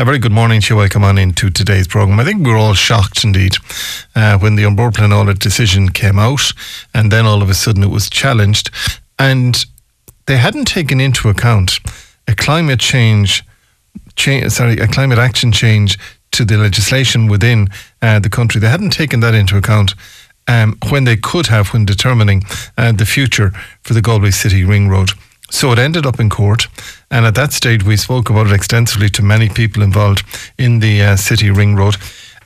A very good morning to you. Welcome on into today's programme. I think we were all shocked indeed uh, when the An Bord Pleanála decision came out, and then all of a sudden it was challenged, and they hadn't taken into account a climate change, change sorry, a climate action change to the legislation within uh, the country. They hadn't taken that into account. Um, when they could have, when determining uh, the future for the Galway City Ring Road. So it ended up in court, and at that stage, we spoke about it extensively to many people involved in the uh, City Ring Road.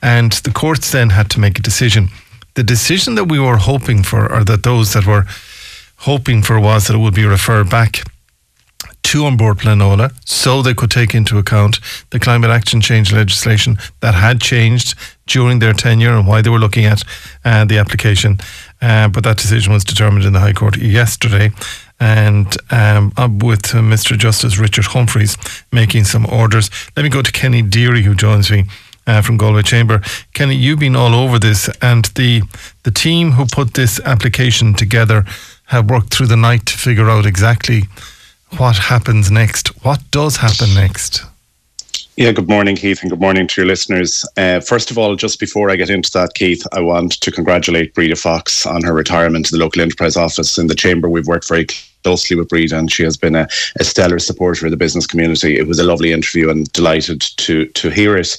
And the courts then had to make a decision. The decision that we were hoping for, or that those that were hoping for, was that it would be referred back to An Bord Pleanála so they could take into account the climate action change legislation that had changed during their tenure and why they were looking at uh, the application. Uh, but that decision was determined in the High Court yesterday and um, with uh, Mr. Justice Richard Humphreys making some orders. Let me go to Kenny Deery, who joins me. Uh, from Galway Chamber, Kenny, you've been all over this, and the the team who put this application together have worked through the night to figure out exactly what happens next. What does happen next? Yeah, good morning, Keith, and good morning to your listeners. Uh, first of all, just before I get into that, Keith, I want to congratulate Breda Fox on her retirement to the local enterprise office in the chamber. We've worked very closely with Breda, and she has been a, a, stellar supporter of the business community. It was a lovely interview, and delighted to to hear it.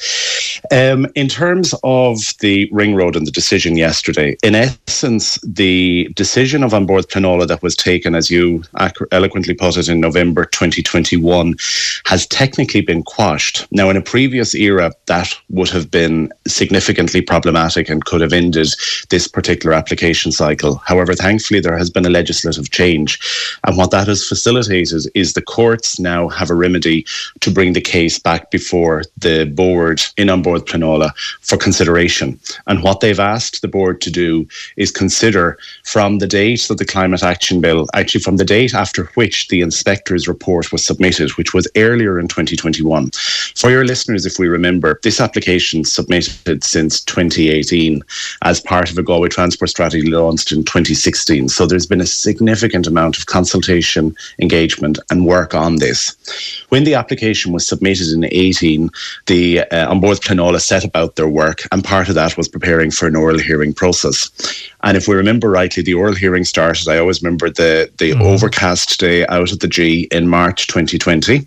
Um, in terms of the ring road and the decision yesterday, in essence, the decision of An Bord Pleanála that was taken, as you eloquently put it, in November 2021, has technically been quashed. Now, in a previous era, that would have been significantly problematic and could have ended this particular application cycle. However, thankfully, there has been a legislative change and what that has facilitated is the courts now have a remedy to bring the case back before the board in An Bord Pleanála for consideration. And what they've asked the board to do is consider from the date of the climate action bill, actually from the date after which the inspector's report was submitted, which was earlier in 2021. For your listeners, if we remember, this application submitted since 2018 as part of a Galway Transport Strategy launched in 2016. So there's been a significant amount of consultation, engagement, and work on this. When the application was submitted in 18, the uh, An Bord Pleanála set about their work, and part of that was preparing for an oral hearing process. And if we remember rightly, the oral hearing started. I always remember the the mm. overcast day out at the G in March 2020.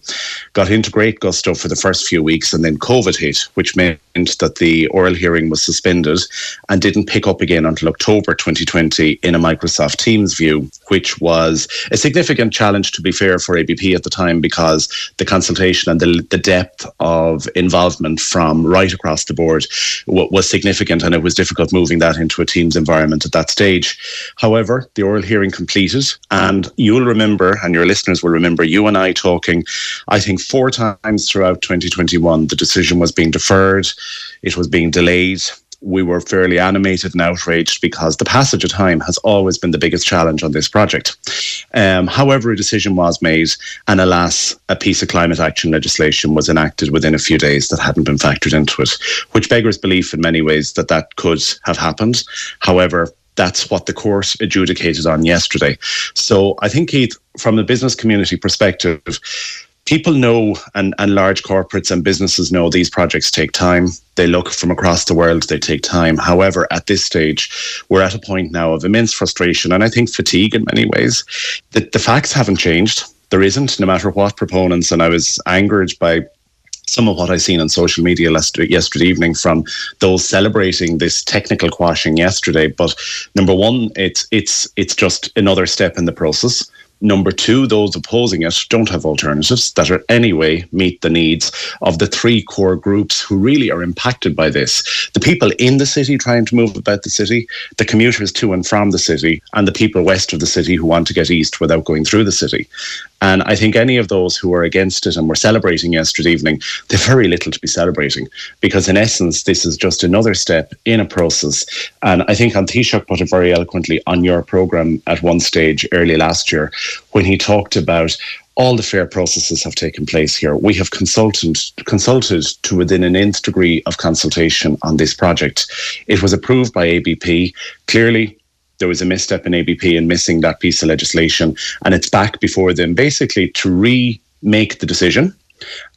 Got into great gusto for the first few weeks, and then COVID hit, which meant that the oral hearing was suspended and didn't pick up again until October 2020 in a Microsoft Teams view, which was a significant challenge, to be fair, for ABP at the time because the consultation and the, the depth of involvement from right across the board w- was significant, and it was difficult moving that into a Teams environment at that stage. However, the oral hearing completed, and you'll remember, and your listeners will remember, you and I talking, I think, four times throughout 2021. The decision was being deferred, it was being delayed we were fairly animated and outraged because the passage of time has always been the biggest challenge on this project. Um, however, a decision was made, and alas, a piece of climate action legislation was enacted within a few days that hadn't been factored into it, which beggars belief in many ways that that could have happened. However, that's what the court adjudicated on yesterday. So I think, Keith, from the business community perspective, people know and, and large corporates and businesses know these projects take time. They look from across the world, they take time. However, at this stage, we're at a point now of immense frustration and I think fatigue in many ways. The, the facts haven't changed. There isn't, no matter what proponents, and I was angered by some of what I seen on social media yesterday evening from those celebrating this technical quashing yesterday. But number one, it's it's it's just another step in the process. Number two, those opposing it don't have alternatives that are anyway meet the needs of the three core groups who really are impacted by this. The people in the city trying to move about the city, the commuters to and from the city, and the people west of the city who want to get east without going through the city. And I think any of those who are against it and were celebrating yesterday evening, they've very little to be celebrating because, in essence, this is just another step in a process. And I think An Taoiseach put it very eloquently on your programme at one stage early last year when he talked about all the fair processes have taken place here. We have consulted consulted to within an nth degree of consultation on this project. It was approved by ABP. Clearly, there was a misstep in ABP in missing that piece of legislation, and it's back before them basically to remake the decision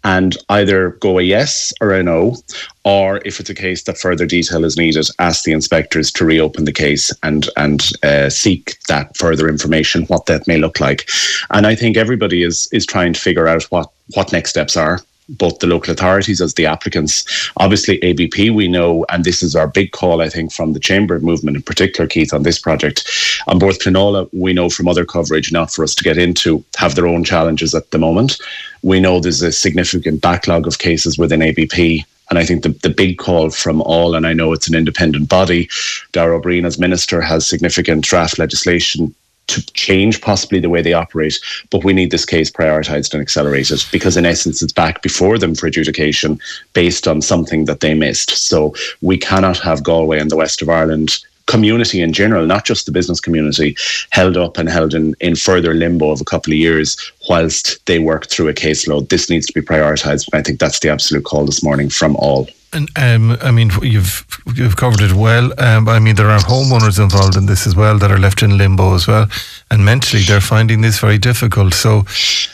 and either go a yes or a no, or if it's a case that further detail is needed, ask the inspectors to reopen the case and and uh, seek that further information, what that may look like. And I think everybody is is trying to figure out what what next steps are both the local authorities as the applicants. Obviously, ABP, we know, and this is our big call, I think, from the Chamber movement in particular, Keith, on this project. An Bord Pleanála, we know from other coverage, not for us to get into, have their own challenges at the moment. We know there's a significant backlog of cases within ABP. And I think the, the big call from all, and I know it's an independent body, Darragh O'Brien as minister has significant draft legislation to change possibly the way they operate, but we need this case prioritised and accelerated because, in essence, it's back before them for adjudication based on something that they missed. So we cannot have Galway and the west of Ireland community in general, not just the business community, held up and held in, in further limbo of a couple of years whilst they work through a caseload. This needs to be prioritised. I think that's the absolute call this morning from all. And um, I mean, you've you've covered it well. Um, I mean, there are homeowners involved in this as well that are left in limbo as well, and mentally they're finding this very difficult. So,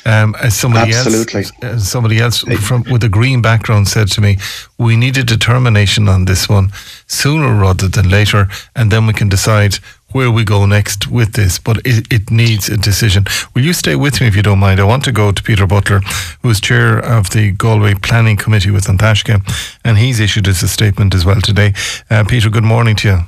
um, as somebody Absolutely. else, as somebody else from with a green background said to me, we need a determination on this one sooner rather than later, and then we can decide where we go next with this, but it, it, needs a decision. Will you stay with me if you don't mind? I want to go to Peter Butler, who is chair of the Galway Planning Committee with An Taisce, and he's issued us a statement as well today. Uh, Peter, good morning to you.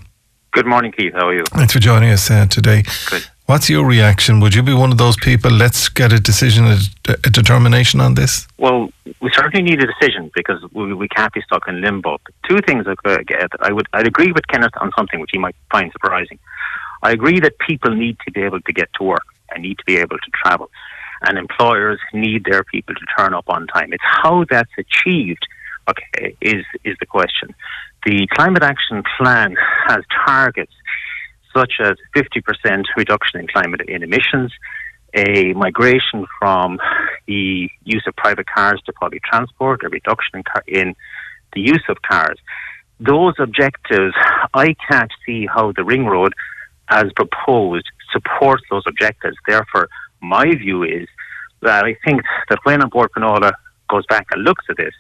Good morning, Keith. How are you? Thanks for joining us uh, today. Good. What's your reaction? Would you be one of those people? Let's get a decision, a, a determination on this. Well, we certainly need a decision because we, we can't be stuck in limbo. Two things I would I'd agree with Kenneth on something which he might find surprising. I agree that people need to be able to get to work and need to be able to travel, and employers need their people to turn up on time. It's how that's achieved. Okay, is is the question. The climate action plan has targets such as 50% reduction in climate in emissions, a migration from the use of private cars to public transport, a reduction in, car- in the use of cars. Those objectives, I can't see how the ring road, as proposed, supports those objectives. Therefore, my view is that I think that when Bord Pleanála goes back and looks at this,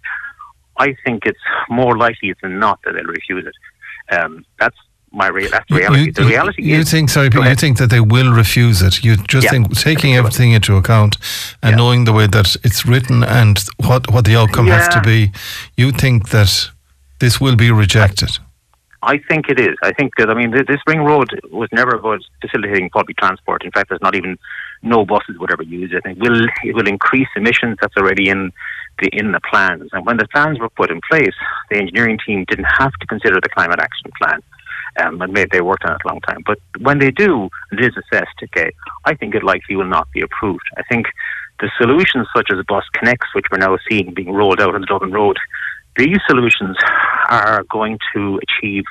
I think it's more likely than not that they'll refuse it. Um, that's my real that's reality. You, the reality you, is, think sorry, but you think that they will refuse it. You just yeah, think taking everything into account and yeah. knowing the way that it's written and what what the outcome yeah. has to be, you think that this will be rejected. I think it is. I think that I mean this ring road was never about facilitating public transport. In fact, there's not even no buses would ever use it. It will it will increase emissions. That's already in the in the plans. And when the plans were put in place, the engineering team didn't have to consider the climate action plan um, and maybe they worked on it a long time. But when they do, it is assessed. Okay, I think it likely will not be approved. I think the solutions such as Bus Connects, which we're now seeing being rolled out on the Dublin Road, these solutions are going to achieve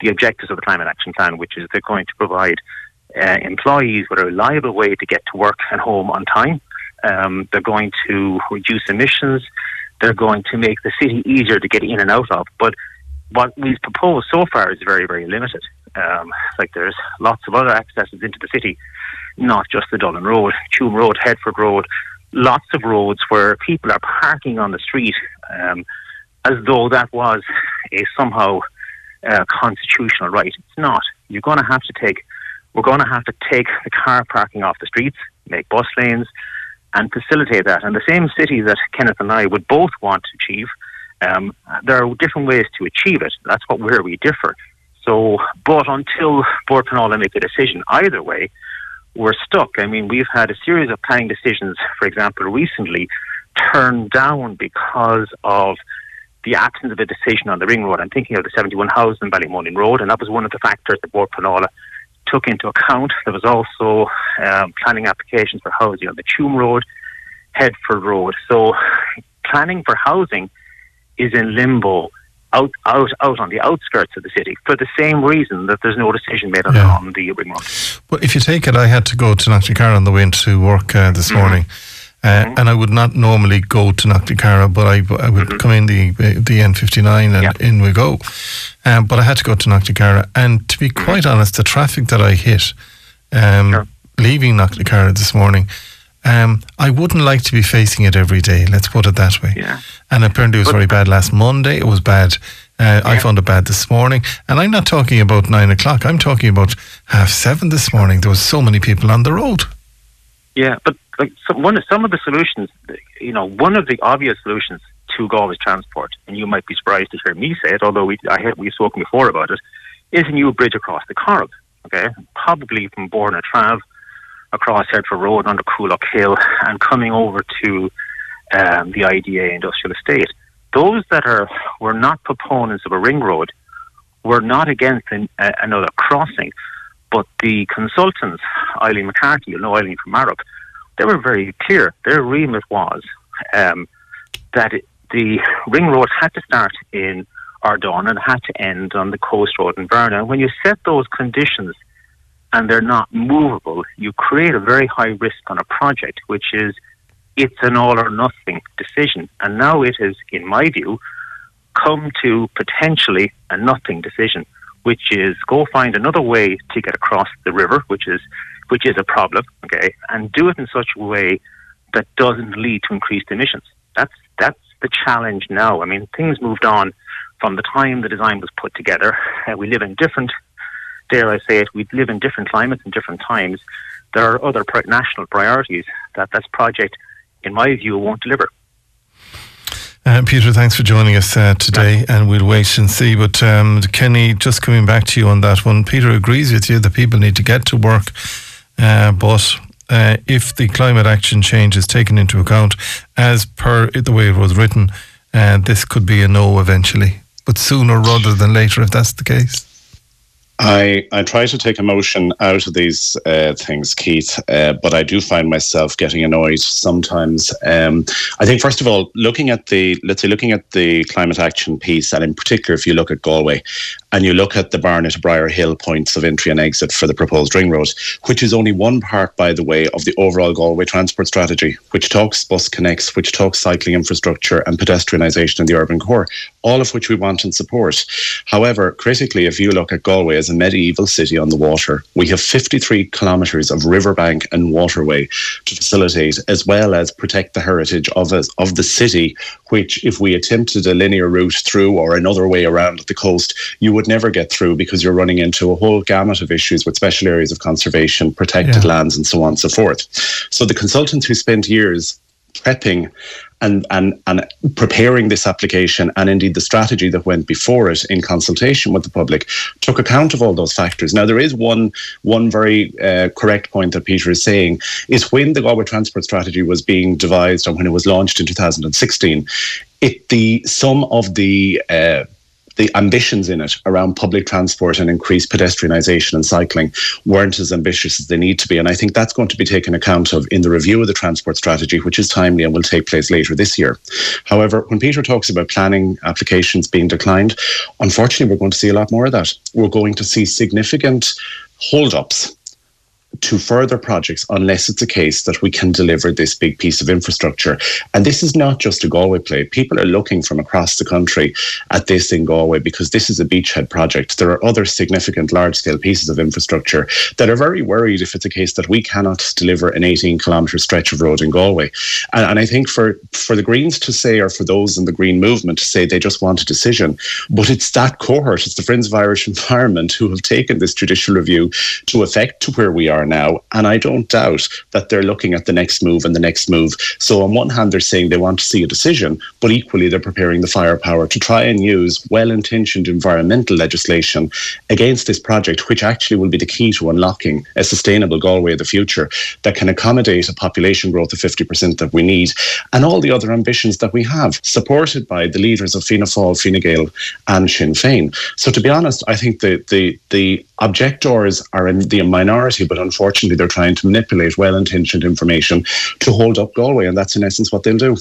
the objectives of the Climate Action Plan, which is they're going to provide uh, employees with a reliable way to get to work and home on time. Um, they're going to reduce emissions. They're going to make the city easier to get in and out of. But what we've proposed so far is very, very limited. Um, like there's lots of other accesses into the city, not just the Dublin Road, Tuam Road, Headford Road, lots of roads where people are parking on the street um, as though that was a somehow uh, constitutional right. It's not. You're going to have to take, we're going to have to take the car parking off the streets, make bus lanes, and facilitate that. And the same city that Kenneth and I would both want to achieve um, there are different ways to achieve it. That's what where we differ. So, but until Bord Pleanála make a decision either way, we're stuck. I mean, we've had a series of planning decisions, for example, recently turned down because of the absence of a decision on the ring road. I'm thinking of the 71 houses in Ballymoneen Road, and that was one of the factors that Bord Pleanála took into account. There was also um, planning applications for housing on the Tuam Road, Headford Road. So, planning for housing is in limbo out, out, out on the outskirts of the city for the same reason that there's no decision made on, yeah. on the ring road. But if you take it, I had to go to Knocknacarra on the way to work uh, this mm-hmm. morning. Uh, mm-hmm. And I would not normally go to Knocknacarra, but I, I would mm-hmm. come in the the N59 and yeah. in we go. Um, but I had to go to Knocknacarra. And to be mm-hmm. quite honest, the traffic that I hit um, sure. leaving Knocknacarra this morning, Um, I wouldn't like to be facing it every day. Let's put it that way. Yeah. And apparently it was But- very bad last Monday. It was bad. Uh, I found it bad this morning. And I'm not talking about nine o'clock. I'm talking about half seven this morning. There was so many people on the road. Yeah, but like some, one of some of the solutions, you know, one of the obvious solutions to Galway's transport, and you might be surprised to hear me say it, although we I had we've spoken before about it, is a new bridge across the Corrib. Okay, probably from Borna Trav across Headford Road under Coolock Hill and coming over to um, the IDA industrial estate. Those that are were not proponents of a ring road were not against an, uh, another crossing, but the consultants, Eileen McCarthy, you know Eileen from Marrock, they were very clear. Their remit was um, that it, the ring road had to start in Ardaun and had to end on the coast road in Verna. And when you set those conditions and they're not movable, you create a very high risk on a project, which is it's an all or nothing decision. And now it has, in my view, come to potentially a nothing decision, which is go find another way to get across the river, which is which is a problem, okay, and do it in such a way that doesn't lead to increased emissions. That's that's the challenge now. I mean, things moved on from the time the design was put together. Uh, we live in different, dare I say it, we live in different climates and different times. There are other national priorities that this project, in my view, won't deliver. Uh, Peter, thanks for joining us uh, today, and we'll wait and see. But um, Kenny, just coming back to you on that one, Peter agrees with you that people need to get to work, uh, but uh, if the climate action change is taken into account, as per the way it was written, uh, this could be a no eventually, but sooner rather than later, if that's the case. I, I try to take emotion out of these uh, things, Keith, uh, but I do find myself getting annoyed sometimes. Um, I think, first of all, looking at the let's say looking at the climate action piece, and in particular, if you look at Galway and you look at the Barnet Briar Hill points of entry and exit for the proposed ring road, which is only one part, by the way, of the overall Galway transport strategy, which talks bus connects, which talks cycling infrastructure and pedestrianisation in the urban core, all of which we want and support. However, critically, if you look at Galway as a medieval city on the water, we have 53 kilometres of riverbank and waterway to facilitate, as well as protect the heritage of us, of the city. Which, if we attempted a linear route through or another way around the coast, you would never get through because you're running into a whole gamut of issues with special areas of conservation, protected Yeah. lands, and so on and so forth. So the consultants who spent years prepping and, and, and preparing this application and indeed the strategy that went before it in consultation with the public took account of all those factors. Now, there is one, one very uh, correct point that Peter is saying is when the Galway Transport Strategy was being devised and when it was launched in 2016, it the some of the uh, the ambitions in it around public transport and increased pedestrianisation and cycling weren't as ambitious as they need to be. And I think that's going to be taken account of in the review of the transport strategy, which is timely and will take place later this year. However, when Peter talks about planning applications being declined, unfortunately, we're going to see a lot more of that. We're going to see significant hold-ups to further projects unless it's a case that we can deliver this big piece of infrastructure. And this is not just a Galway play. People are looking from across the country at this in Galway because this is a beachhead project. There are other significant large scale pieces of infrastructure that are very worried if it's a case that we cannot deliver an 18 kilometre stretch of road in Galway. And, and I think for, for the Greens to say, or for those in the Green movement to say they just want a decision, but it's that cohort, it's the Friends of Irish Environment who have taken this judicial review to effect to where we are now. And I don't doubt that they're looking at the next move and the next move. So, on one hand, they're saying they want to see a decision, but equally, they're preparing the firepower to try and use well intentioned environmental legislation against this project, which actually will be the key to unlocking a sustainable Galway of the future that can accommodate a population growth of 50% that we need and all the other ambitions that we have, supported by the leaders of Fianna Fáil, Fine Gael, and Sinn Féin. So, to be honest, I think the, the, the objectors are in the minority, but unfortunately, they're trying to manipulate well intentioned information to hold up Galway, and that's in essence what they'll do.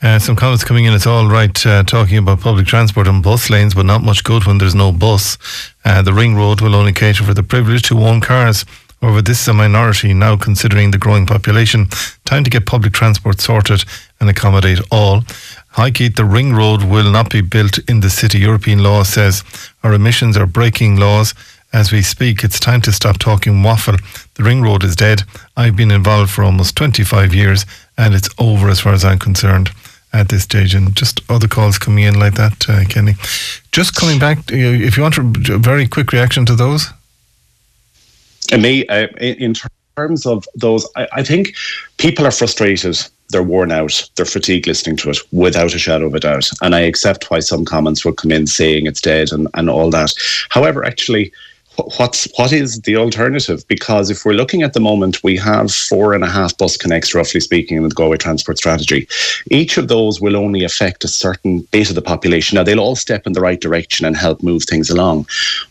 Uh, some comments coming in. It's all right uh, talking about public transport and bus lanes, but not much good when there's no bus. Uh, the ring road will only cater for the privileged who own cars. However, this is a minority now considering the growing population. Time to get public transport sorted and accommodate all. Hi, Keith. The ring road will not be built in the city. European law says our emissions are breaking laws as we speak. It's time to stop talking waffle. The ring road is dead. I've been involved for almost 25 years and it's over as far as I'm concerned at this stage. And just other calls coming in like that, uh, Kenny. Just coming back, if you want a very quick reaction to those. And me, uh, in terms of those, I, I think people are frustrated they're worn out, they're fatigued listening to it without a shadow of a doubt. And I accept why some comments will come in saying it's dead and, and all that. However, actually, what's what is the alternative? Because if we're looking at the moment, we have four and a half bus connects, roughly speaking, in the Galway Transport Strategy. Each of those will only affect a certain bit of the population. Now they'll all step in the right direction and help move things along.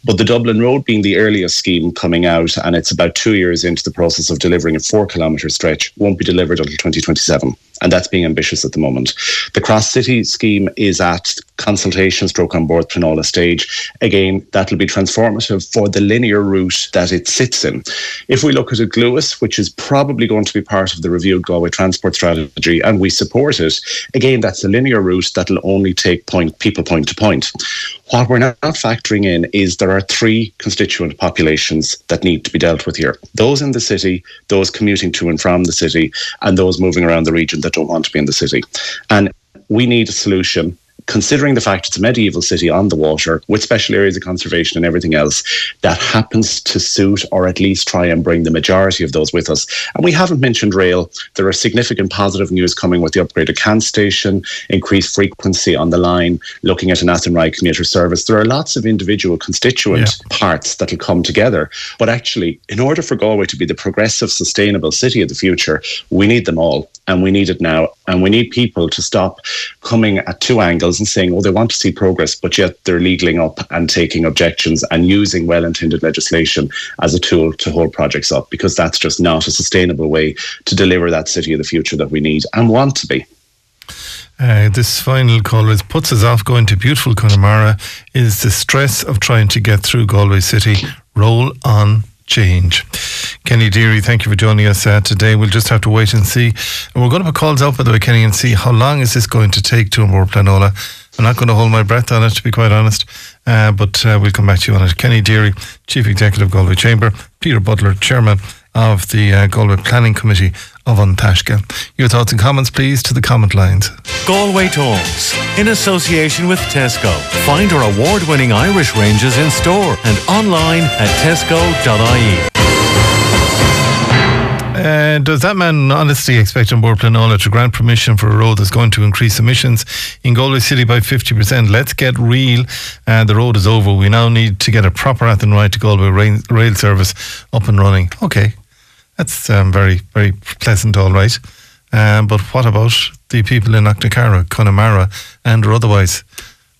But the Dublin Road being the earliest scheme coming out, and it's about two years into the process of delivering a four kilometre stretch, won't be delivered until 2027 and that's being ambitious at the moment. The Cross City scheme is at consultation stroke An Bord Pleanála stage. Again, that'll be transformative for the linear route that it sits in. If we look at a Gluas, which is probably going to be part of the reviewed Galway transport strategy, and we support it, again, that's a linear route that'll only take point people point to point. What we're not factoring in is there are three constituent populations that need to be dealt with here. Those in the city, those commuting to and from the city, and those moving around the region that don't want to be in the city. And we need a solution considering the fact it's a medieval city on the water with special areas of conservation and everything else, that happens to suit or at least try and bring the majority of those with us. And we haven't mentioned rail. There are significant positive news coming with the upgraded Ceannt station, increased frequency on the line, looking at an Athenry commuter service. There are lots of individual constituent yeah. parts that will come together. But actually, in order for Galway to be the progressive, sustainable city of the future, we need them all and we need it now. And we need people to stop coming at two angles and saying, oh, they want to see progress, but yet they're legaling up and taking objections and using well intended legislation as a tool to hold projects up, because that's just not a sustainable way to deliver that city of the future that we need and want to be. Uh, this final call is puts us off going to beautiful Connemara is the stress of trying to get through Galway City. Roll on change. Kenny Deery, thank you for joining us uh, today. We'll just have to wait and see. And we're going to put calls out, by the way, Kenny, and see how long is this going to take to Bord Pleanála. I'm not going to hold my breath on it, to be quite honest, uh, but uh, we'll come back to you on it. Kenny Deery, Chief Executive Galway Chamber, Peter Butler, Chairman of the uh, Galway Planning Committee of An Your thoughts and comments, please, to the comment lines. Galway Talks, in association with Tesco. Find our award winning Irish ranges in store and online at tesco.ie. Uh, does that man honestly expect An Bord Pleanála to grant permission for a road that's going to increase emissions in Galway City by 50%? Let's get real. Uh, the road is over. We now need to get a proper Athenry to Galway rail, rail service up and running. Okay, that's um, very, very pleasant, all right. Um, but what about the people in Knocknacarra, Connemara, and or otherwise?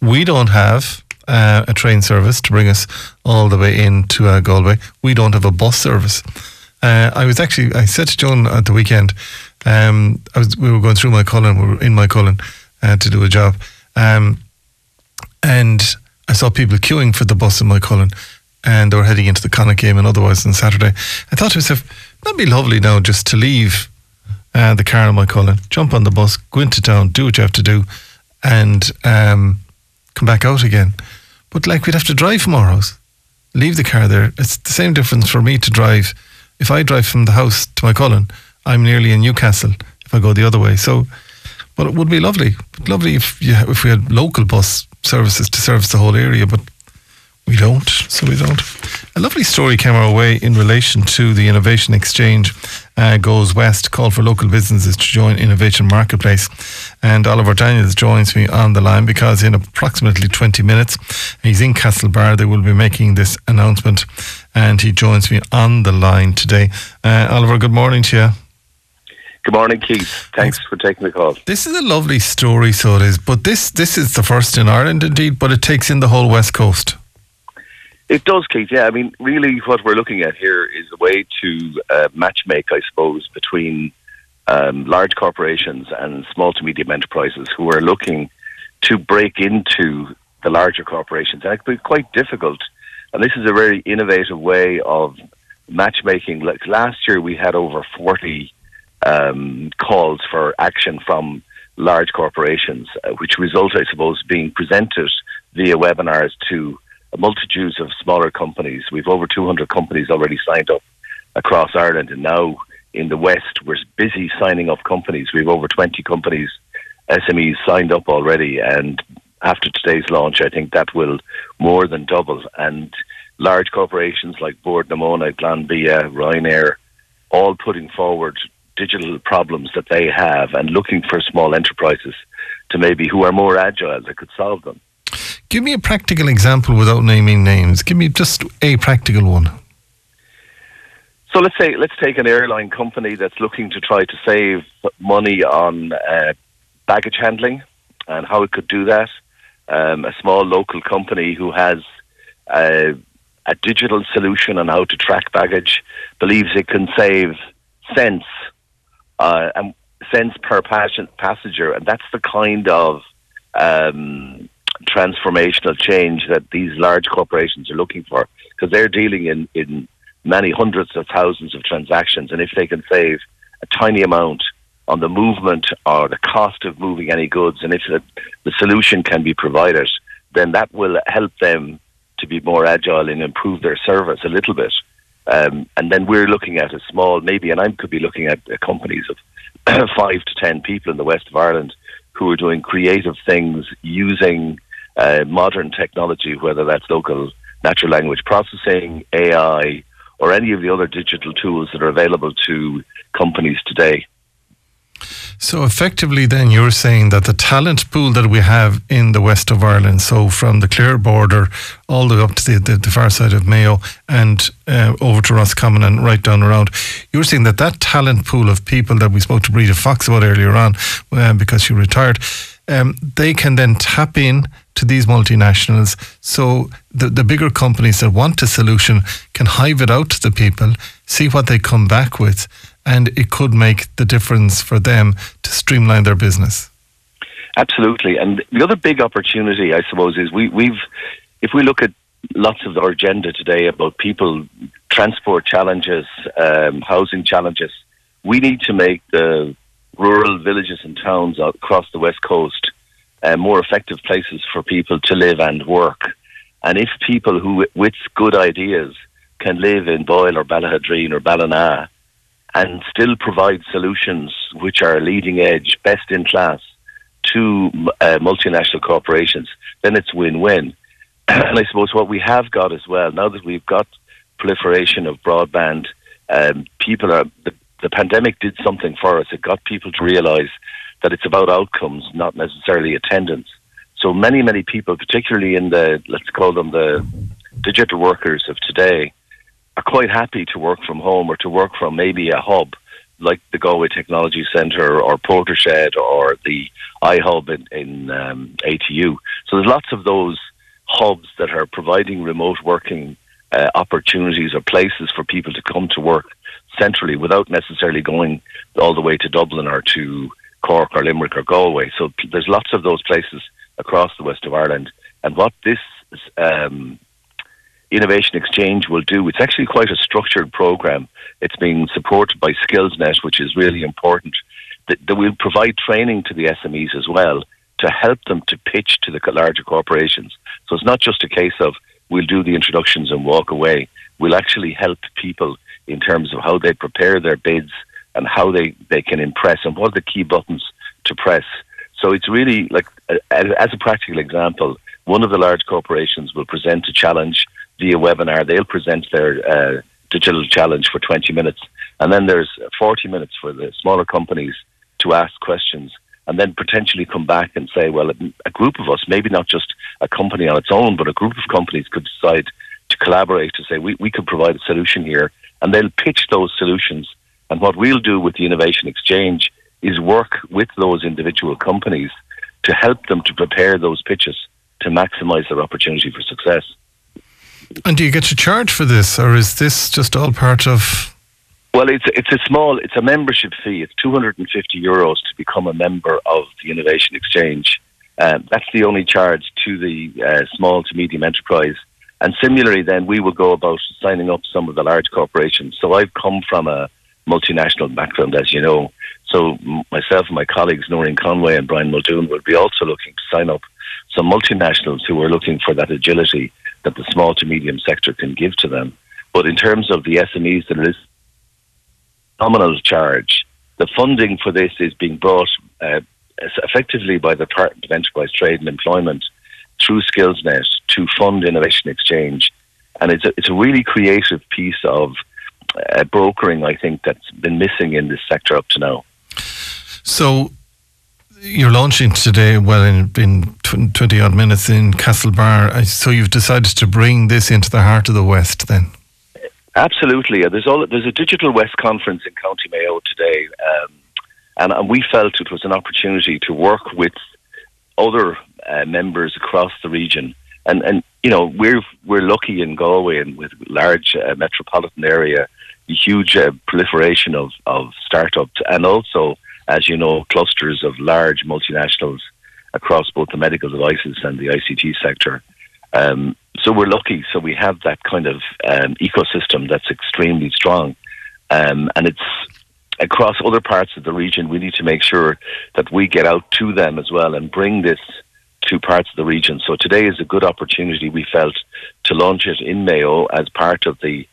We don't have uh, a train service to bring us all the way into uh, Galway. We don't have a bus service. Uh, I was actually, I said to Joan at the weekend, um, was, we were going through Moycullen, we were in Moycullen uh, to do a job, um, and I saw people queuing for the bus in Moycullen, and they were heading into the Connacht game and otherwise on Saturday. I thought to myself, that'd be lovely now just to leave uh, the car in Moycullen, jump on the bus, go into town, do what you have to do, and um, come back out again. But like we'd have to drive from our house, leave the car there. It's the same difference for me to drive if I drive from the house to Moycullen, I'm nearly in Newcastle if I go the other way. So, but it would be lovely, lovely if you, if we had local bus services to service the whole area, but we don't, so we don't. A lovely story came our way in relation to the Innovation Exchange uh, Goes West, call for local businesses to join Innovation Marketplace. And Oliver Daniels joins me on the line because in approximately 20 minutes, he's in Castlebar. They will be making this announcement and he joins me on the line today. Uh, Oliver, good morning to you. Good morning, Keith. Thanks for taking the call. This is a lovely story, so it is. But this this is the first in Ireland, indeed. But it takes in the whole west coast. It does, Keith. Yeah, I mean, really, what we're looking at here is a way to uh, matchmake, I suppose, between um, large corporations and small to medium enterprises who are looking to break into the larger corporations. And it be quite difficult. And this is a very innovative way of matchmaking. Like last year, we had over 40 um, calls for action from large corporations, uh, which result, I suppose, being presented via webinars to multitudes of smaller companies. We've over 200 companies already signed up across Ireland, and now in the West, we're busy signing up companies. We've over 20 companies, SMEs signed up already, and after today's launch, I think that will more than double. And large corporations like Bord na Móna, Glanbia, Ryanair, all putting forward digital problems that they have and looking for small enterprises to maybe who are more agile that could solve them. Give me a practical example without naming names. Give me just a practical one. So let's say let's take an airline company that's looking to try to save money on uh, baggage handling and how it could do that. Um, a small local company who has uh, a digital solution on how to track baggage believes it can save cents uh, and cents per passenger, and that's the kind of um, transformational change that these large corporations are looking for because they're dealing in, in many hundreds of thousands of transactions, and if they can save a tiny amount on the movement or the cost of moving any goods, and if the, the solution can be provided, then that will help them to be more agile and improve their service a little bit. Um, and then we're looking at a small, maybe, and I could be looking at companies of five to ten people in the west of Ireland who are doing creative things using uh, modern technology, whether that's local natural language processing, AI, or any of the other digital tools that are available to companies today. So effectively, then you're saying that the talent pool that we have in the west of Ireland, so from the Clare border all the way up to the, the, the far side of Mayo and uh, over to Roscommon and right down around, you're saying that that talent pool of people that we spoke to Breda Fox about earlier on, uh, because she retired, um, they can then tap in to these multinationals. So the, the bigger companies that want a solution can hive it out to the people, see what they come back with, and it could make the difference for them to streamline their business. Absolutely, and the other big opportunity, I suppose, is we, we've if we look at lots of our agenda today about people, transport challenges, um, housing challenges, we need to make the rural villages and towns across the west coast uh, more effective places for people to live and work. And if people who, with good ideas, can live in Boyle or Ballaghaderreen or Ballina and still provide solutions which are leading edge, best in class to uh, multinational corporations, then it's win-win. and I suppose what we have got as well, now that we've got proliferation of broadband, um, people are the, the pandemic did something for us. It got people to realise that it's about outcomes, not necessarily attendance. So many, many people, particularly in the let's call them the digital workers of today, are quite happy to work from home or to work from maybe a hub like the Galway Technology Centre or Portershed or the iHub in, in um, ATU. So there's lots of those hubs that are providing remote working uh, opportunities or places for people to come to work centrally without necessarily going all the way to Dublin or to Cork or Limerick or Galway. So there's lots of those places across the west of Ireland. And what this um, Innovation Exchange will do. It's actually quite a structured program. It's being supported by SkillsNet, which is really important. That, that will provide training to the SMEs as well to help them to pitch to the larger corporations. So it's not just a case of we'll do the introductions and walk away. We'll actually help people in terms of how they prepare their bids and how they, they can impress and what are the key buttons to press. So it's really like, as a practical example, one of the large corporations will present a challenge via webinar. They'll present their uh, digital challenge for 20 minutes. And then there's 40 minutes for the smaller companies to ask questions and then potentially come back and say, well, a group of us, maybe not just a company on its own, but a group of companies could decide to collaborate to say, we, we could provide a solution here. And they'll pitch those solutions. And what we'll do with the Innovation Exchange is work with those individual companies to help them to prepare those pitches to maximize their opportunity for success. And do you get to charge for this, or is this just all part of? Well, it's it's a small, it's a membership fee. It's two hundred and fifty euros to become a member of the Innovation Exchange. Um, that's the only charge to the uh, small to medium enterprise. And similarly, then we will go about signing up some of the large corporations. So I've come from a multinational background, as you know. So myself and my colleagues, Noreen Conway and Brian Muldoon, will be also looking to sign up some multinationals who are looking for that agility that the small to medium sector can give to them. But in terms of the SMEs, there is nominal charge. The funding for this is being brought uh, effectively by the Department of Enterprise, Trade and Employment through SkillsNet to fund innovation exchange. And it's a, it's a really creative piece of uh, brokering, I think, that's been missing in this sector up to now. So you're launching today, well, in, in 20 odd minutes in Castlebar. So you've decided to bring this into the heart of the West then? Absolutely. There's, all, there's a Digital West conference in County Mayo today. Um, and, and, we felt it was an opportunity to work with other uh, members across the region. And, and you know, we're, we're lucky in Galway and with large uh, metropolitan area, huge uh, proliferation of, of startups and also as you know, clusters of large multinationals across both the medical devices and the ICT sector. Um, so we're lucky. So we have that kind of um, ecosystem that's extremely strong, um, and it's across other parts of the region. We need to make sure that we get out to them as well and bring this to parts of the region. So today is a good opportunity. We felt to launch it in Mayo as part of the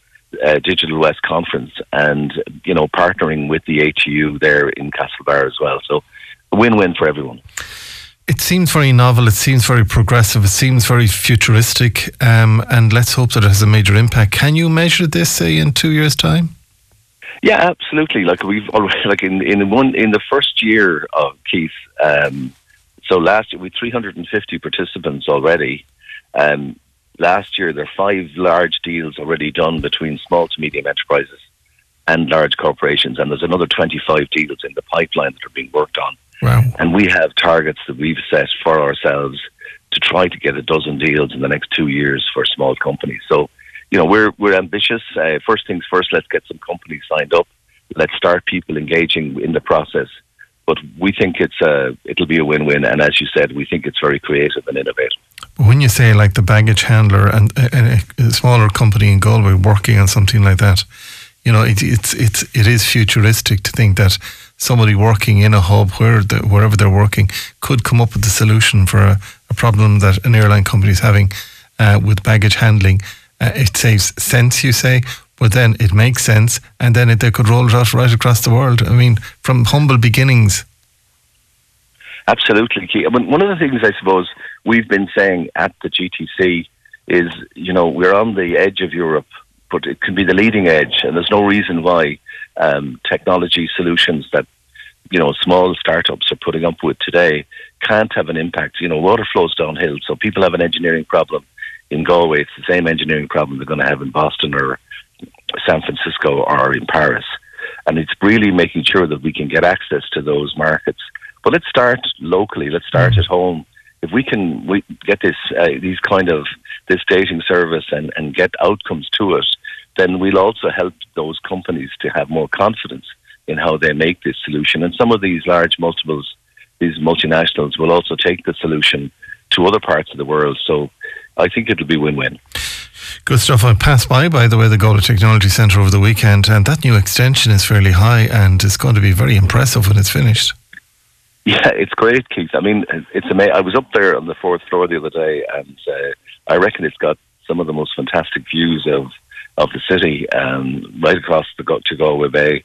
uh, Digital West conference and, you know, partnering with the ATU there in Castlebar as well. So a win-win for everyone. It seems very novel. It seems very progressive. It seems very futuristic. Um, and let's hope that it has a major impact. Can you measure this, say, in two years' time? Yeah, absolutely. Like we've already, like in in one in the first year of Keith. Um, so last year we had 350 participants already. Um, Last year, there are five large deals already done between small to medium enterprises and large corporations, and there's another 25 deals in the pipeline that are being worked on. Wow. And we have targets that we've set for ourselves to try to get a dozen deals in the next two years for small companies. So, you know, we're we're ambitious. Uh, first things first, let's get some companies signed up. Let's start people engaging in the process. But we think it's a it'll be a win-win, and as you said, we think it's very creative and innovative. When you say like the baggage handler and a, a smaller company in Galway working on something like that, you know, it, it's it's it is futuristic to think that somebody working in a hub where the, wherever they're working could come up with a solution for a, a problem that an airline company is having uh, with baggage handling. Uh, it saves sense, you say, but then it makes sense, and then it, they could roll it out right across the world. I mean, from humble beginnings. Absolutely, I mean, one of the things I suppose we've been saying at the GTC is, you know, we're on the edge of Europe, but it can be the leading edge, and there's no reason why um, technology solutions that you know small startups are putting up with today can't have an impact. You know, water flows downhill, so people have an engineering problem in Galway. It's the same engineering problem they're going to have in Boston or San Francisco or in Paris. And it's really making sure that we can get access to those markets. But let's start locally. Let's start mm. at home if we can we get this uh, these kind of this dating service and, and get outcomes to it, then we'll also help those companies to have more confidence in how they make this solution. And some of these large multiples, these multinationals, will also take the solution to other parts of the world. So I think it'll be win-win. Good stuff. I passed by, by the way, the Galway Technology Centre over the weekend, and that new extension is fairly high and it's going to be very impressive when it's finished. Yeah, it's great, Keith. I mean, it's amazing. I was up there on the fourth floor the other day, and uh, I reckon it's got some of the most fantastic views of of the city, um, right across the to Galway Bay.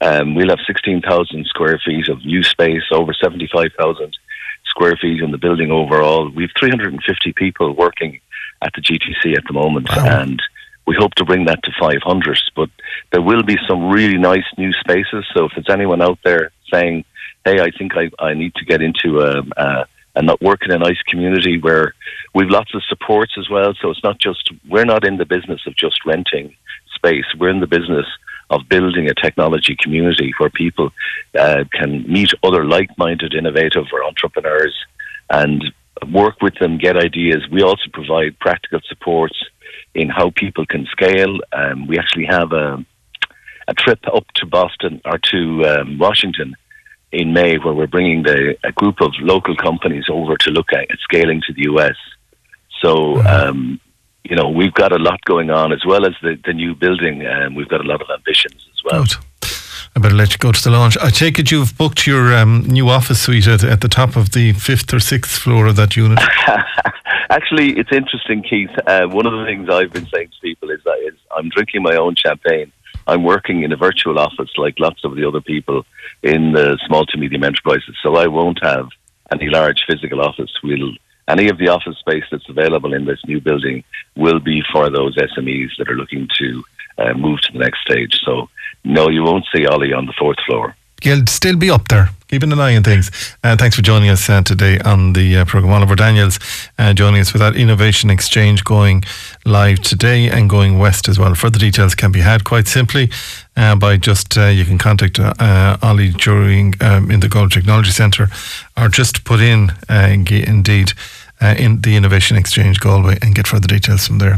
Um, we'll have 16,000 square feet of new space, over 75,000 square feet in the building overall. We have 350 people working at the GTC at the moment, wow. and we hope to bring that to 500. But there will be some really nice new spaces. So if there's anyone out there saying hey, I think I, I need to get into a, a, a not work in a nice community where we've lots of supports as well. So it's not just we're not in the business of just renting space. We're in the business of building a technology community where people uh, can meet other like-minded, innovative or entrepreneurs and work with them, get ideas. We also provide practical supports in how people can scale. Um, we actually have a, a trip up to Boston or to um, Washington in May, where we're bringing the a group of local companies over to look at, at scaling to the US. So, um, you know, we've got a lot going on as well as the, the new building, and we've got a lot of ambitions as well. Good. I better let you go to the launch. I take it you've booked your um, new office suite at, at the top of the fifth or sixth floor of that unit. Actually, it's interesting, Keith. Uh, one of the things I've been saying to people is that is I'm drinking my own champagne. I'm working in a virtual office like lots of the other people in the small to medium enterprises, so I won't have any large physical office. We'll any of the office space that's available in this new building will be for those SMEs that are looking to uh, move to the next stage. So, no, you won't see Ollie on the fourth floor. You'll still be up there, keeping an eye on things. Uh, thanks for joining us uh, today on the uh, program. Oliver Daniels uh, joining us with that innovation exchange going live today and going west as well. Further details can be had quite simply uh, by just uh, you can contact Ollie during um, in the Gold Technology Centre or just put in indeed uh, in the Innovation Exchange Galway and get further details from there.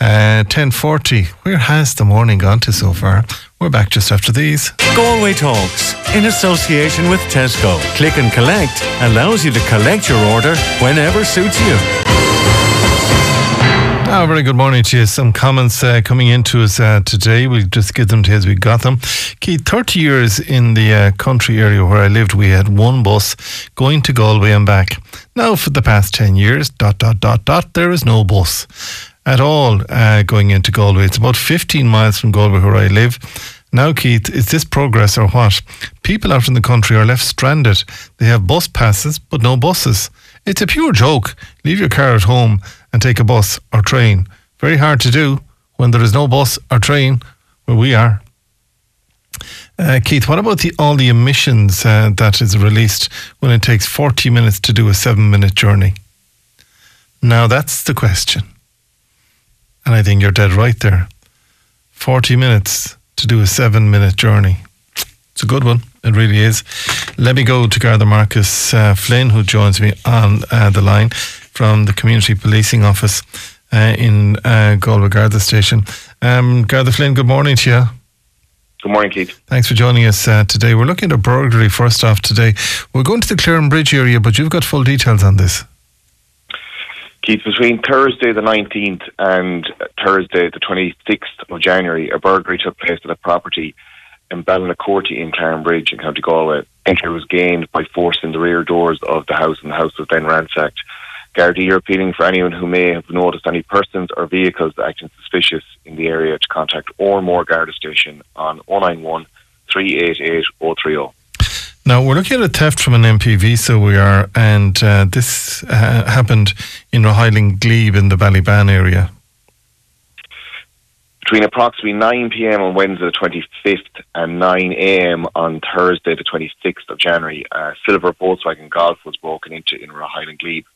Uh, 1040, where has the morning gone to so far? We're back just after these. Galway Talks, in association with Tesco. Click and Collect allows you to collect your order whenever suits you. Oh, very good morning to you. Some comments uh, coming into us uh, today. We'll just give them to you as we got them. Keith, 30 years in the uh, country area where I lived, we had one bus going to Galway and back. Now, for the past 10 years, dot, dot, dot, dot, there is no bus at all uh, going into Galway. It's about 15 miles from Galway where I live. Now, Keith, is this progress or what? People out in the country are left stranded. They have bus passes, but no buses. It's a pure joke. Leave your car at home and take a bus or train. Very hard to do when there is no bus or train where we are. Uh, Keith, what about the, all the emissions uh, that is released when it takes 40 minutes to do a seven minute journey? Now, that's the question. And I think you're dead right there. 40 minutes to do a seven minute journey. It's a good one. It really is. Let me go to Garda Marcus uh, Flynn, who joins me on uh, the line from the Community Policing Office uh, in uh, Galway Garda Station. Um, Garda Flynn, good morning to you. Good morning, Keith. Thanks for joining us uh, today. We're looking at burglary first off today. We're going to the Clarenbridge area, but you've got full details on this. Keith, between Thursday the 19th and Thursday the 26th of January, a burglary took place at a property in Ballinacorty in Clarenbridge in County Galway. Entry was gained by forcing the rear doors of the house, and the house was then ransacked. Gardaí are appealing for anyone who may have noticed any persons or vehicles acting suspicious in the area to contact Oranmore Garda Station on 091 388 030. Now, we're looking at a theft from an MPV, so we are, and uh, this uh, happened in Rohiling Glebe in the Ballybane area. Between approximately 9 pm on Wednesday the 25th and 9 am on Thursday the 26th of January, a silver Volkswagen Golf was broken into in Rohiling Glebe.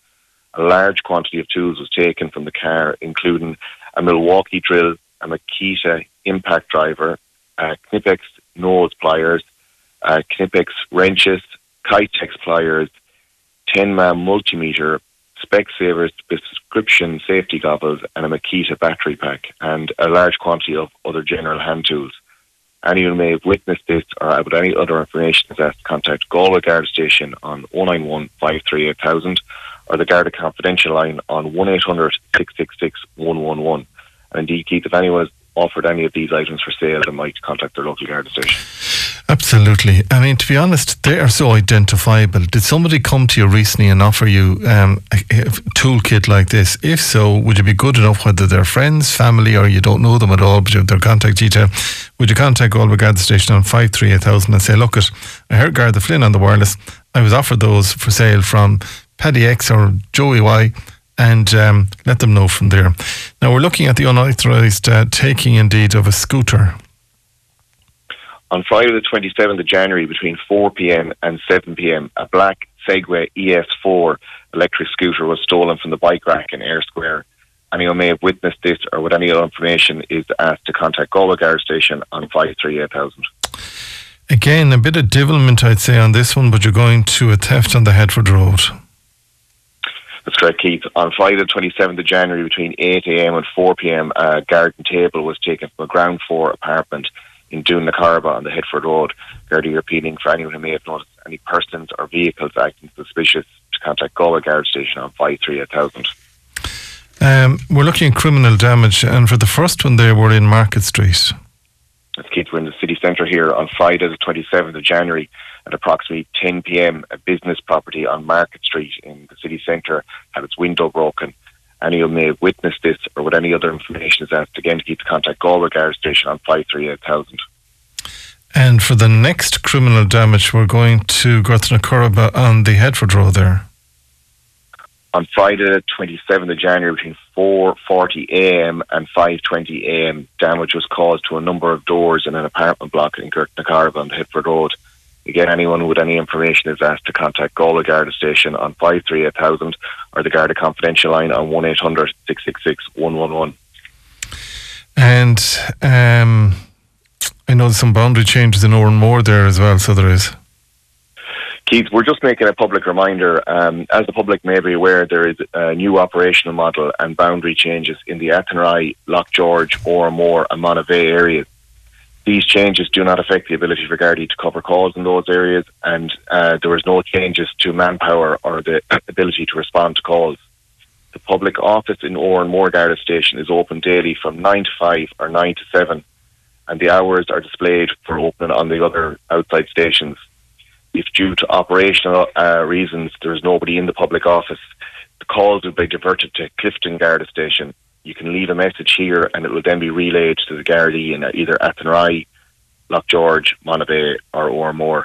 A large quantity of tools was taken from the car, including a Milwaukee drill, a Makita impact driver, uh, Knipex nose pliers, uh, Knipex wrenches, Kytex pliers, Tenma multimeter, Specsavers prescription safety goggles, and a Makita battery pack, and a large quantity of other general hand tools. Anyone may have witnessed this or have any other information is asked to contact Galway Guard Station on 091 538 or the Garda Confidential line on 1 800 666 111. And indeed, Keith, if anyone has offered any of these items for sale, they might contact their local Garda station. Absolutely. I mean, to be honest, they are so identifiable. Did somebody come to you recently and offer you um, a, a toolkit like this? If so, would you be good enough, whether they're friends, family, or you don't know them at all, but you have their contact detail? Would you contact Galway Garda Station on 538,000 and say, look, it, I heard Garda Flynn on the wireless. I was offered those for sale from Paddy X or Joey Y and um, let them know from there. Now we're looking at the unauthorised uh, taking indeed of a scooter. On Friday the 27th of January between 4pm and 7pm, a black Segway ES4 electric scooter was stolen from the bike rack in Eyre Square. Anyone may have witnessed this or with any other information is asked to contact Galway Guard Station on 538,000. Again, a bit of devilment, I'd say, on this one, but you're going to a theft on the Headford Road. That's correct, Keith. On Friday, the 27th of January, between 8 a.m. and 4 p.m., a garden table was taken from a ground floor apartment in Doon-na-Carba on the Headford Road. Gardaí are appealing for anyone who may have noticed any persons or vehicles acting suspicious to contact Galway Guard Station on 538,000. Um, we're looking at criminal damage, and for the first one there, we're in Market Street. as kids were in the city centre here on Friday, the 27th of January, at approximately 10 p.m., a business property on Market Street in the city centre had its window broken. Anyone may have witnessed this or with any other information is asked again to keep the contact Galway Garda Station on 538,000. And for the next criminal damage, we're going to Gortna on the Headford Road there. On Friday, the 27th of January, between 4.40am and 5.20am, damage was caused to a number of doors in an apartment block in Gortna on the Headford Road. Again, anyone with any information is asked to contact Galway Garda Station on 538,000 or the Garda Confidential line on 1800 666 111. And um, I know there's some boundary changes in Oranmore there as well, so there is. Keith, we're just making a public reminder. Um, as the public may be aware, there is a new operational model and boundary changes in the Athenry, Loughgeorge, Oranmore, and Monivea areas. These changes do not affect the ability for Gardaí to cover calls in those areas, and uh, there is no changes to manpower or the ability to respond to calls. The public office in Oranmore Garda Station is open daily from 9 to 5 or 9 to 7, and the hours are displayed for opening on the other outside stations. If due to operational uh, reasons there is nobody in the public office, the calls will be diverted to Clifden Garda Station you can leave a message here and it will then be relayed to the Gardaí in either Athenry, Loch George, Monivea or Oranmore.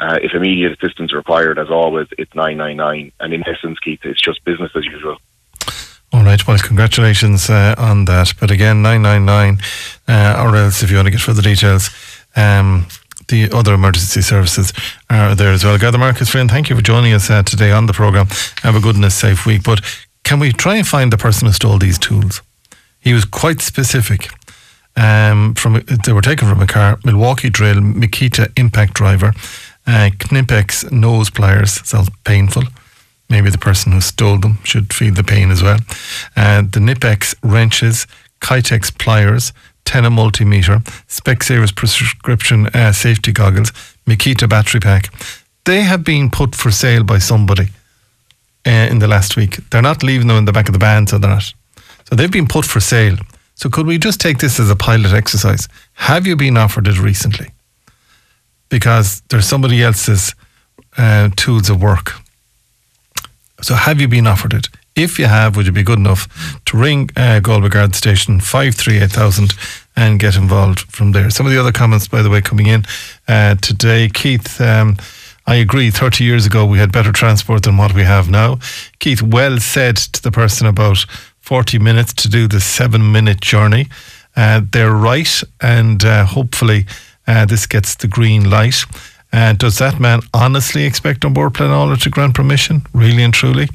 Uh, if immediate assistance required, as always, it's 999. And in essence, Keith, it's just business as usual. All right, well, congratulations uh, on that. But again, 999, uh, or else if you want to get further details, um, the other emergency services are there as well. Garda Marcus, friend, thank you for joining us uh, today on the programme. Have a good and a safe week. But can we try and find the person who stole these tools? He was quite specific. Um, from they were taken from a car, Milwaukee drill, Makita impact driver, uh, Knipex nose pliers. Sounds painful. Maybe the person who stole them should feel the pain as well. Uh, the Knipex wrenches, Kytex pliers, Tenma multimeter, Specsavers prescription uh, safety goggles, Makita battery pack. They have been put for sale by somebody uh, in the last week. They're not leaving them in the back of the van, so they're not. So they've been put for sale. So could we just take this as a pilot exercise? Have you been offered it recently? Because there's somebody else's uh, tools of work. So have you been offered it? If you have, would you be good enough to ring uh, Galway Guard Station 538000 and get involved from there? Some of the other comments, by the way, coming in uh, today. Keith, um, I agree. 30 years ago, we had better transport than what we have now. Keith well said to the person about 40 minutes to do the seven minute journey. Uh, they're right, and uh, hopefully uh, this gets the green light. Uh, does that man honestly expect An Bord Pleanála to grant permission? Really and truly?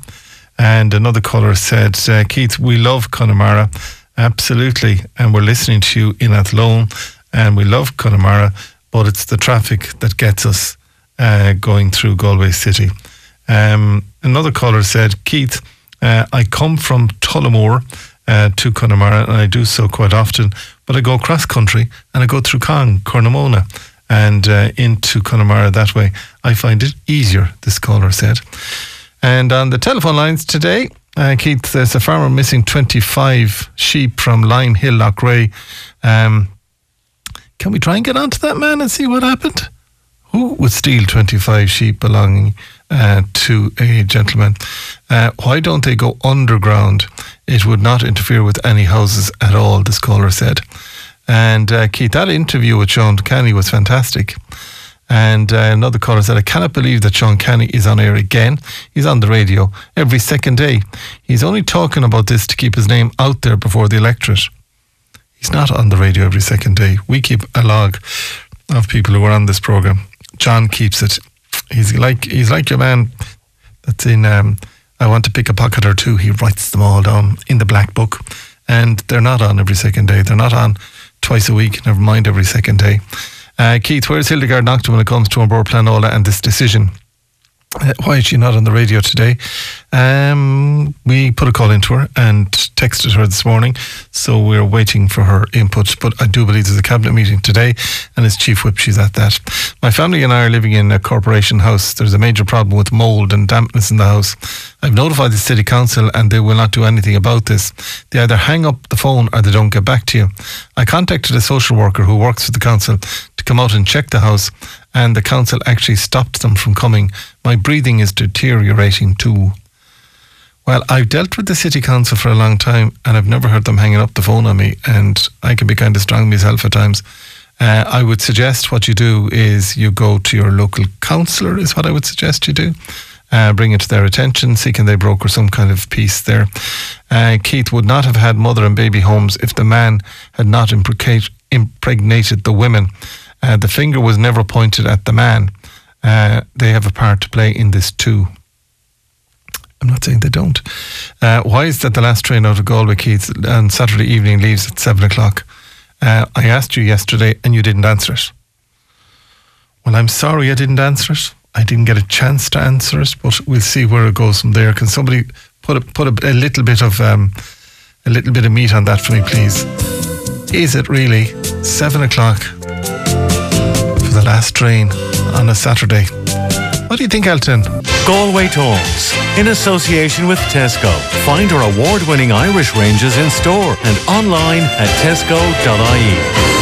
And another caller said, uh, Keith, we love Connemara. Absolutely. And we're listening to you in Athlone. And we love Connemara, but it's the traffic that gets us uh, going through Galway City. Um, another caller said, Keith, uh, I come from Tullamore uh, to Connemara and I do so quite often, but I go cross country and I go through Con, Cornamona and uh, into Connemara that way. I find it easier, this caller said. And on the telephone lines today, uh, Keith, there's a farmer missing 25 sheep from Lime Hill, Loughrea. Um, can we try and get onto that man and see what happened? Who would steal 25 sheep belonging uh, to a gentleman? Uh, why don't they go underground? It would not interfere with any houses at all, the scholar said. And uh, Keith, that interview with Seán Canney was fantastic. And uh, another caller said, I cannot believe that Seán Canney is on air again. He's on the radio every second day. He's only talking about this to keep his name out there before the electorate. He's not on the radio every second day. We keep a log of people who are on this programme. John keeps it. He's like he's like your man that's in. Um, I want to pick a pocket or two. He writes them all down in the black book, and they're not on every second day. They're not on twice a week. Never mind every second day. Uh, Keith, where's Hildegarde Naughton when it comes to An Pleanála and this decision? Uh, why is she not on the radio today? Um, we put a call into her, and texted her this morning, so we're waiting for her input. But I do believe there's a cabinet meeting today, and as chief whip, she's at that. My family and I are living in a corporation house. There's a major problem with mould and dampness in the house. I've notified the city council, and they will not do anything about this. They either hang up the phone or they don't get back to you. I contacted a social worker who works for the council to come out and check the house, and the council actually stopped them from coming. My breathing is deteriorating too. Well, I've dealt with the city council for a long time, and I've never heard them hanging up the phone on me, and I can be kind of strong myself at times. Uh, I would suggest what you do is you go to your local councillor, is what I would suggest you do. Uh, bring it to their attention, see can they broker some kind of peace there. Uh, Keith would not have had mother and baby homes if the man had not impregnated the women. Uh, the finger was never pointed at the man. Uh, they have a part to play in this too. I'm not saying they don't. Uh, why is that the last train out of Galway, Keith, on Saturday evening leaves at seven o'clock? Uh, I asked you yesterday and you didn't answer it. Well, I'm sorry I didn't answer it. I didn't get a chance to answer it, but we'll see where it goes from there. Can somebody put a, put a, a little bit of um, a little bit of meat on that for me, please? Is it really seven o'clock for the last train on a Saturday? What do you think, Elton? Galway Talks, in association with Tesco. Find our award winning Irish ranges in store and online at tesco.ie.